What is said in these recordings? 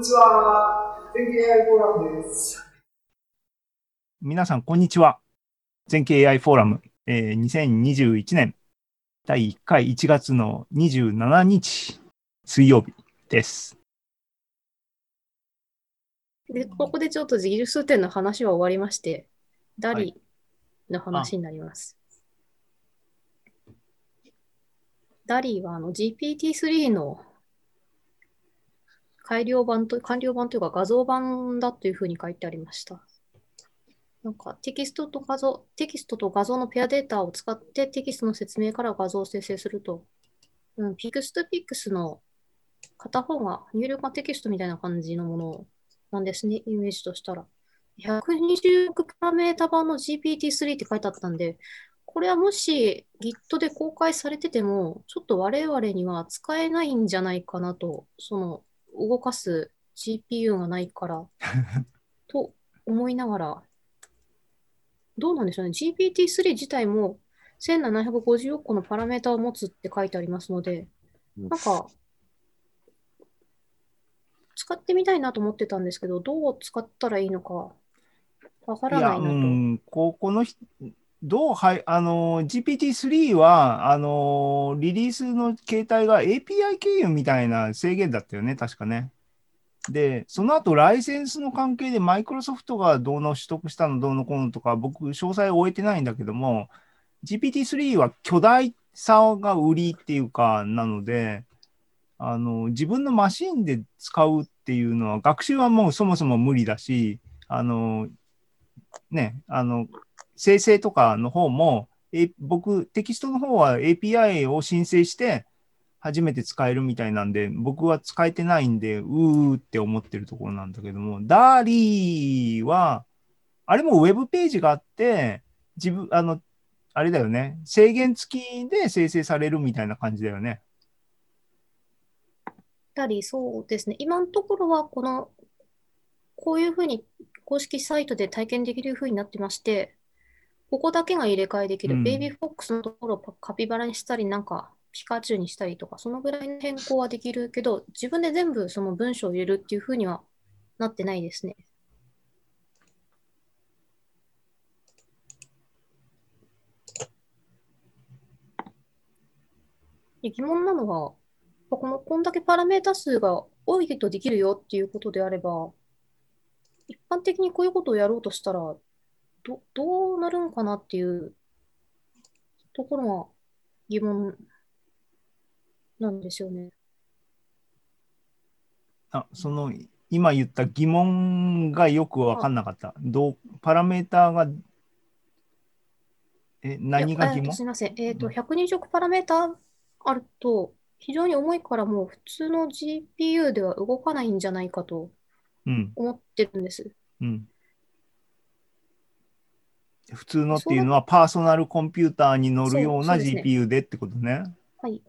にちは。全景 AI フォーラムです。皆さん、こんにちは。全景 AI フォーラム、えー2021年第1回1月の27日水曜日です。で、ここでちょっと技術点の話は終わりまして、ダリの話になります。ダリはあの GPT-3 の改良版と、完了版というか画像版だというふうに書いてありました。なんかテキストと画像、テキストと画像のペアデータを使ってテキストの説明から画像を生成すると、うん、ピクスとピクスの片方が入力がテキストみたいな感じのものなんですね、イメージとしたら。120億パラメータ版の GPT-3 って書いてあったんで、これはもし Git で公開されてても、ちょっと我々には使えないんじゃないかなと、その動かす GPU がないから、と思いながら、どうなんでしょうね。GPT-3 自体も1750億個のパラメータを持つって書いてありますので、なんか、使ってみたいなと思ってたんですけど、どう使ったらいいのかわからないうなと。ん、ここのひ、どう、はい、あの、GPT-3 は、あの、リリースの形態が API 経由みたいな制限だったよね、確かね。で、その後、ライセンスの関係でマイクロソフトがどうの取得したの、どうのこうのとか、僕、詳細を終えてないんだけども、GPT-3 は巨大さが売りっていうか、なので、あの、自分のマシンで使うっていうのは、学習はもうそもそも無理だし、あの、ね、あの、生成とかの方も、え僕、テキストの方は API を申請して、初めて使えるみたいなんで、僕は使えてないんで、うーって思ってるところなんだけども、ダーリーは、あれもウェブページがあって、自分、あの、あれだよね、制限付きで生成されるみたいな感じだよね。たり、そうですね。今のところは、この、こういうふうに公式サイトで体験できるふうになってまして、ここだけが入れ替えできる。うんベイビーフォックスのところをパカピバラにしたり、なんかピカチュウにしたりとか、そのぐらいの変更はできるけど、自分で全部その文章を入れるっていうふうにはなってないですね。で疑問なのは、このこんだけパラメータ数が多いとできるよっていうことであれば、一般的にこういうことをやろうとしたら、ど、どうなるんかなっていうところが疑問なんですよね。あ、その、今言った疑問がよくわかんなかった。どう、パラメーターが、え、何が疑問？すみません。えっと、うん120億パラメータあると、非常に重いからもう普通の GPU では動かないんじゃないかとうん、思ってるんです。うん。普通のっていうのはパーソナルコンピューターに乗るような GPU でってことね。はい。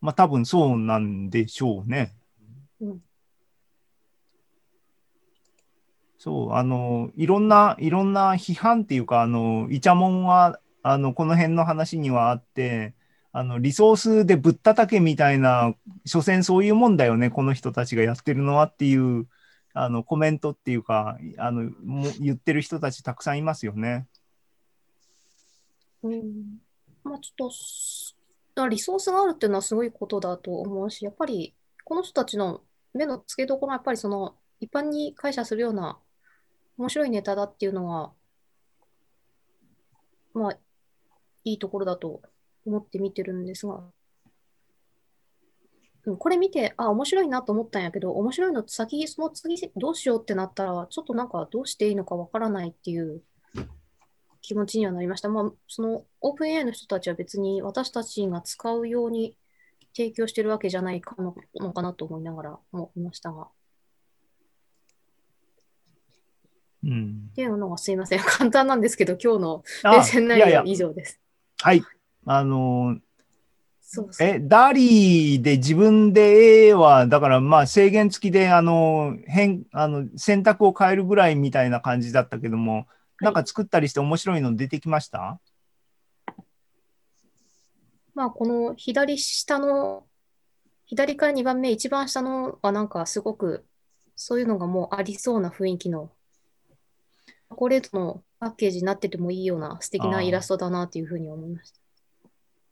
まあ多分そうなんでしょうね。うん。そう、あの、いろんな、いろんな批判っていうか、あの、イチャモンは、あの、この辺の話にはあって、あの、リソースでぶったたけみたいな、所詮そういうもんだよね、この人たちがやってるのはっていう、あの、コメントっていうか、あの、も言ってる人たちたくさんいますよね。うん。まあちょっと、リソースがあるっていうのはすごいことだと思うし、やっぱりこの人たちの目の付けどころはやっぱりその一般に解釈するような面白いネタだっていうのが、まあいいところだと思って見てるんですが、うんこれ見て、あ、面白いなと思ったんやけど、面白いの先、その次どうしようってなったら、ちょっとなんかどうしていいのかわからないっていう気持ちにはなりました。まあ、その OpenAI の人たちは別に私たちが使うように提供してるわけじゃないかののかなと思いながら思いましたが。っうん。ていうのがすいません。簡単なんですけど、今日のあレッスン内いやいや容以上です。はい。あの、そうそう。え、ダリーで自分で絵は、だからまあ制限付きで、あの、変、あの、選択を変えるぐらいみたいな感じだったけども、なんか作ったりして面白いの出てきました？まあ、この左下の、左から2番目、一番下のはなんかすごくそういうのがもうありそうな雰囲気の、チョコレートのパッケージになっててもいいような素敵なイラストだなというふうに思いました。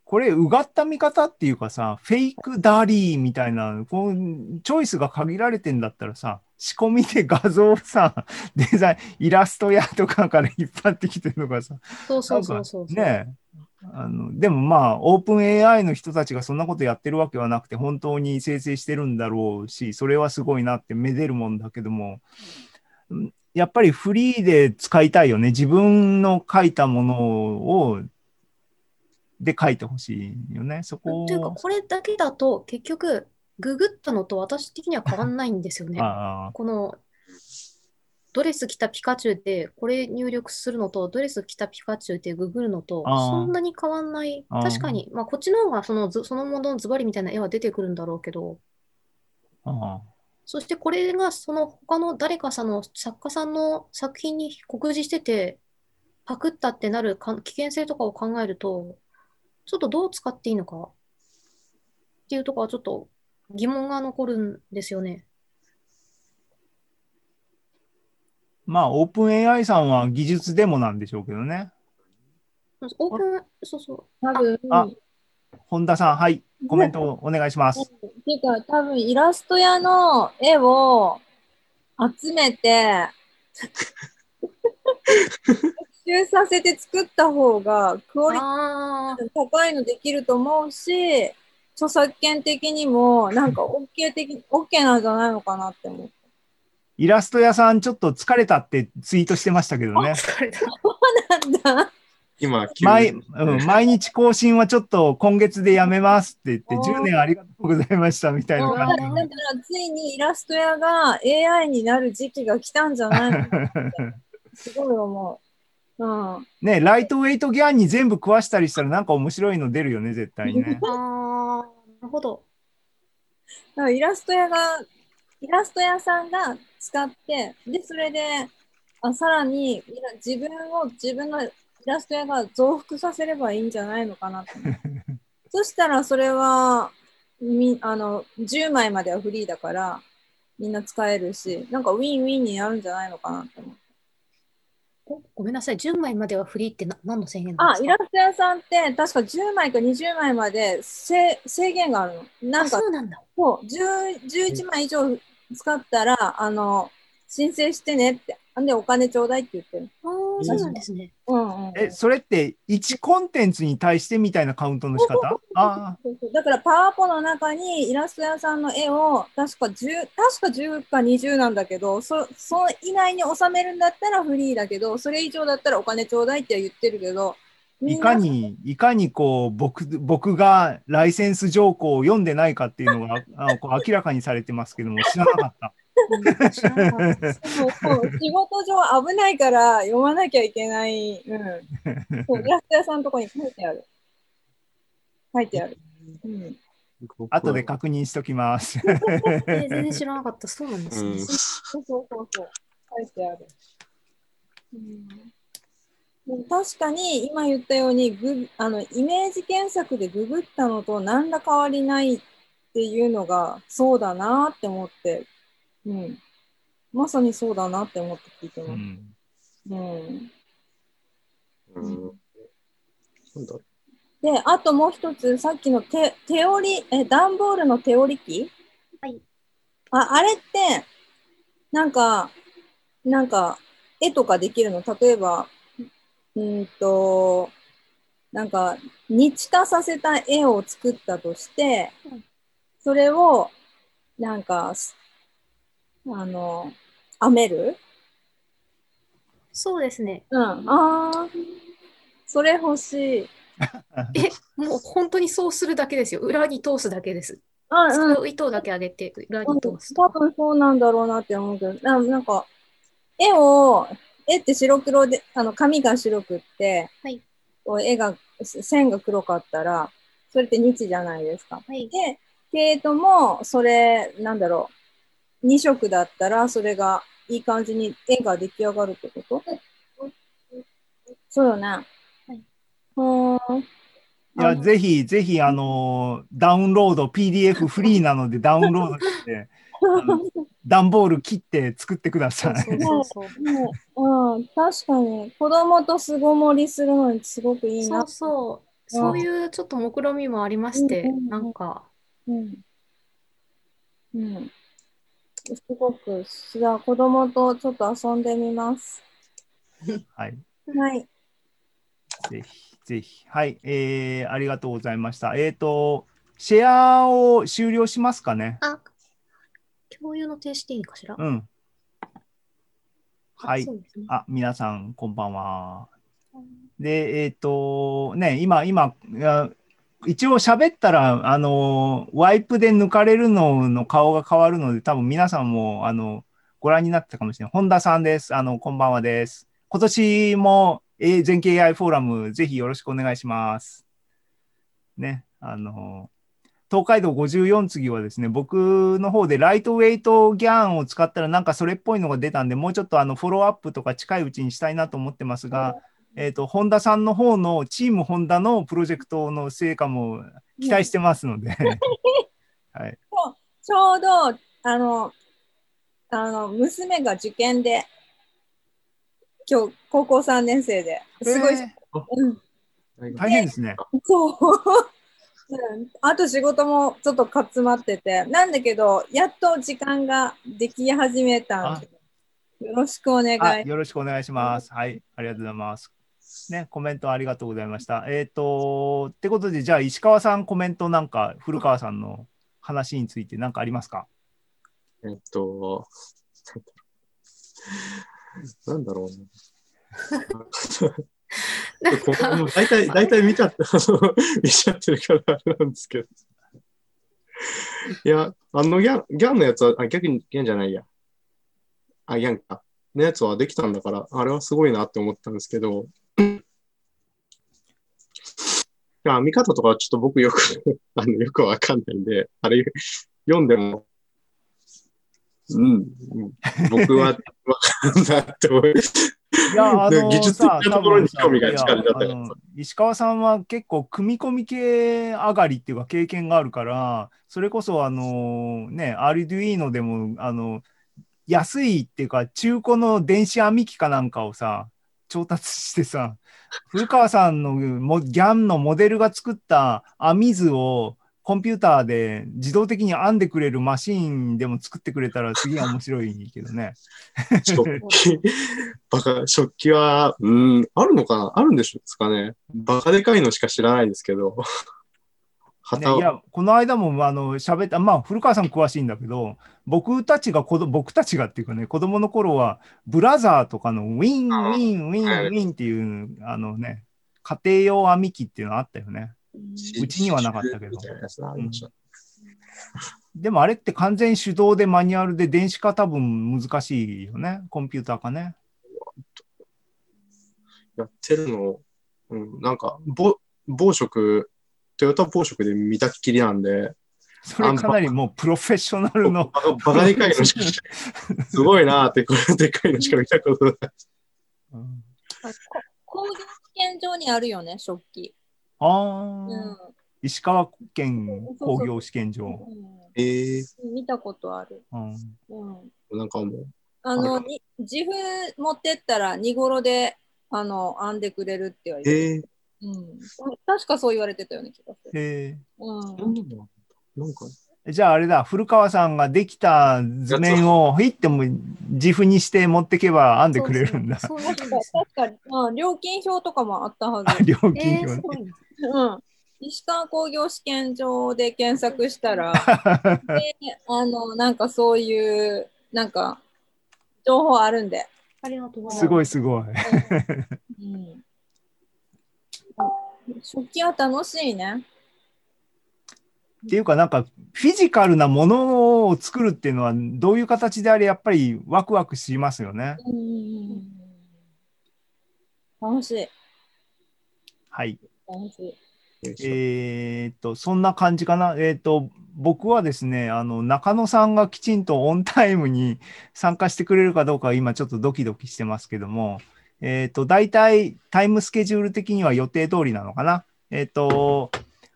これ、うがった見方っていうかさ、フェイクダリーみたいな、こうチョイスが限られてんだったらさ、仕込みで画像をさ、デザイン、イラスト屋とかから引っ張ってきてるのがさ、そうそうそうそう。ねえあのでもまあ、オープン AI の人たちがそんなことやってるわけはなくて、本当に生成してるんだろうし、それはすごいなってめでるもんだけども、うんやっぱりフリーで使いたいよね。自分の書いたものを、で書いてほしいよね。そこをというか、これだけだと結局、ググったのと私的には変わんないんですよね。このドレス着たピカチュウでこれ入力するのとドレス着たピカチュウでググるのとそんなに変わんない。確かに、まあ、こっちの方がそのずそのもののズバリみたいな絵は出てくるんだろうけど、そしてこれがその他の誰かさんの作家さんの作品に酷似してて、パクったってなるか危険性とかを考えると、ちょっとどう使っていいのかっていうところはちょっと疑問が残るんですよね。まあ、オープン AI さんは技術デモなんでしょうけどね。オープン、そうそう。多分、あ本田さん、はい、コメントをお願いします。っていうか、多分イラスト屋の絵を集めて、復習させて作った方がクオリティ高いのできると思うし、著作権的にもなんか OK 的、OK なんじゃないのかなって思う。イラスト屋さん、ちょっと疲れたってツイートしてましたけどね。疲れた。なんだ。今、毎うん、毎日更新はちょっと今月でやめますって言って、おー10年ありがとうございましたみたいなだから感だからついにイラスト屋が AI になる時期が来たんじゃないの すごい思う。うん。じ。ね、ライトウェイトギャンに全部食わしたりしたらなんか面白いの出るよね、絶対にね。ああ、なるほど。だからイラスト屋が、イラスト屋さんが使って、で、それで、あさらに自分を、自分のイラスト屋が増幅させればいいんじゃないのかなと。そしたら、それは、みあの、10枚まではフリーだから、みんな使えるし、なんかウィンウィンになるんじゃないのかなって思う。ごごめんなさい、10枚まではフリーってな何の制限なんあ、ですか？イラスト屋さんって、確か10枚か20枚まで制制限があるの。なんあ、かそうなんだ。そう、10 11枚以上使ったら、あの、申請してねって。んで、お金ちょうだいって言ってる。ああ、そうなんですね。うんうん。え、それって1コンテンツに対してみたいなカウントの仕方あだから、パワポの中にイラスト屋さんの絵を、確か10、確か10か20なんだけど、そその以内に収めるんだったらフリーだけど、それ以上だったらお金ちょうだいって言ってるけど、みいかに、いかにこう、僕、僕がライセンス条項を読んでないかっていうのがあこう明らかにされてますけども、知らなかった。仕事上危ないから読まなきゃいけない。うん。そうイラスト屋さんのとこに書いてある。書いてある。うん。後で確認しときます。えー全然知らなかった。そうなんですね。うんそうそうそうそう。書いてある。うん、でも確かに今言ったようにグあのイメージ検索でググったのと何ら変わりないっていうのがそうだなって思って、うん、まさにそうだなって思って聞いてうます。んうん。うん。なん。だで、あともう一つ、さっきのテ手織り、え、段ボールの手織り機？はい。あ、あれって、なんか、なんか、絵とかできるの？例えば、うーんと、なんか、日化させた絵を作ったとしてうん、それを、なんか、すあの、編める？そうですね。うん。ああ、それ欲しい。え、もう本当にそうするだけですよ。裏に通すだけです。あ、うん使う糸だけ上げて裏に通すと。多分そうなんだろうなって思うけど、ななんか、絵を、絵って白黒で、あの、紙が白くって、はい絵が、線が黒かったら、それって日じゃないですか。はい。で、毛糸も、それ、なんだろう、2色だったら、それがいい感じに絵が出来上がるってこと？そうよね。はい。いや、ぜひ、ぜひ、あのーダウンロード、PDF フリーなのでダウンロードして、あの段ボール切って作ってくだそさい。うそうそうそう。ん、確かに子供と巣ごもりするのにすごくいいなそう。そう。そういうちょっと目論みもありまして、うんなんか、うん。うん。すごく、じゃあ子供とちょっと遊んでみます。はい。はい。ぜひ、ぜひ。はい。えー、ありがとうございました。えっ、と、シェアを終了しますかね？あ、共有の停止でいいかしら？うん。はいね。あ、皆さん、こんばんは。で、えっ、と、ね、今、今、一応喋ったら、あの、ワイプで抜かれるのの顔が変わるので、多分皆さんも、あの、ご覧になってたかもしれない。本田さんです。あの、こんばんはです。今年も、え全景 AI フォーラム、ぜひよろしくお願いします。ね、あの、東海道54次はですね、僕の方でライトウェイトギャンを使ったらなんかそれっぽいのが出たんで、もうちょっとあのフォローアップとか近いうちにしたいなと思ってますが、えっ、と、ホンダさんの方のチームホンダのプロジェクトの成果も期待してますので、はい。ちょうど、あの、あの、娘が受験で、今日、高校3年生で、すごい、えうん、ー大変ですね。そう。うんあと仕事もちょっとかつまってて、なんだけど、やっと時間ができ始めたよろしくお願あい。よろしくお願いします。はい、ありがとうございます。ね、コメントありがとうございました。えっ、と、ってことで、じゃあ、石川さん、コメントなんか、古川さんの話について何かありますか？えっと、なんだろうな。これもう大体、大体見ちゃって、見ちゃってるからあれなんですけど。いや、あのギャン、ギャンのやつは、あ、逆にギャンじゃないや。あ、ギャンか。のやつはできたんだから、あれはすごいなって思ったんですけど、いや、見方とかはちょっと僕よく、あの、よくわかんないんで、あれ、読んでも、うん、うん僕はわかんないって思い、いや、あの技術的なところに興味が多分さ力だった石川さんは結構、組み込み系上がりっていうか、経験があるから、それこそ、あの、ね、Arduino でも、あの、安いっていうか、中古の電子編み機かなんかをさ、調達してさ、古川さんのもギャンのモデルが作った編み図をコンピューターで自動的に編んでくれるマシーンでも作ってくれたら次は面白いけどね。食器、バカ、食器は、うん、あるのかな？あるんでしょうかね。バカでかいのしか知らないですけど。ねいや、この間もあの喋った、まあ、古川さん詳しいんだけど、僕たちが子ど、僕たちがっていうかね、子供の頃は、ブラザーとかのウィン、ウあィン、ウィン、ウはい。ィンっていう、あのね、家庭用編み機っていうのあったよね。うちにはなかったけど。でもあれって完全手動でマニュアルで電子化多分難しいよね、コンピューターかね。やってるの、うん、なんか、ぼ暴食、トヨタ暴食で見たっきりなんで、それかなりもうプロフェッショナルの、バカバカでかいのしか、すごいなーって、これでかいのしか見たことない。工業試験場にあるよね、食器。あうあ、ん。石川県工業試験場。うええん、見たことある。うん。うん、なんかもう、あの、に自負持ってったら、荷頃であの編んでくれるって言われてええうん、確かそう言われてたよね、気がする。へえうんなんだろうなんか、じゃああれだ、古川さんができた図面をひっても自負にして持ってけば編んでくれるんだ。そうそう確かに、うん、料金表とかもあったはず。料え金表ごいな。うん、石川工業試験場で検索したら、であのなんかそういうなんか情報あるんで。ありがとうございます。すごいすごい。うん、食器は楽しいね。っていうかなんかフィジカルなものを作るっていうのはどういう形であれやっぱりワクワクしますよね。うん、楽しい。はい。楽しい。えーっと、そんな感じかな。えーっと、僕はですね、あの、中野さんがきちんとオンタイムに参加してくれるかどうか今ちょっとドキドキしてますけども、えーっと、大体タイムスケジュール的には予定通りなのかな。えーっと、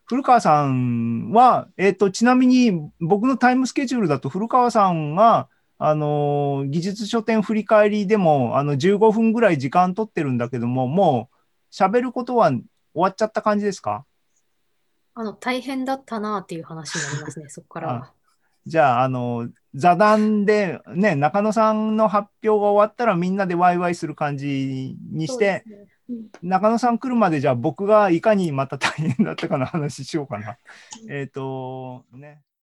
古川さんは、えっ、と、ちなみに僕のタイムスケジュールだと古川さんが、あのー技術書店振り返りでも、あの、15分ぐらい時間取ってるんだけども、もう喋ることは終わっちゃった感じですか？あの、大変だったなっていう話になりますね、そこからは。じゃあ、あの、座談でね、中野さんの発表が終わったらみんなでワイワイする感じにして、そうですね中野さん来るまでじゃあ僕がいかにまた大変だったかの話しようかな。えっと、ね。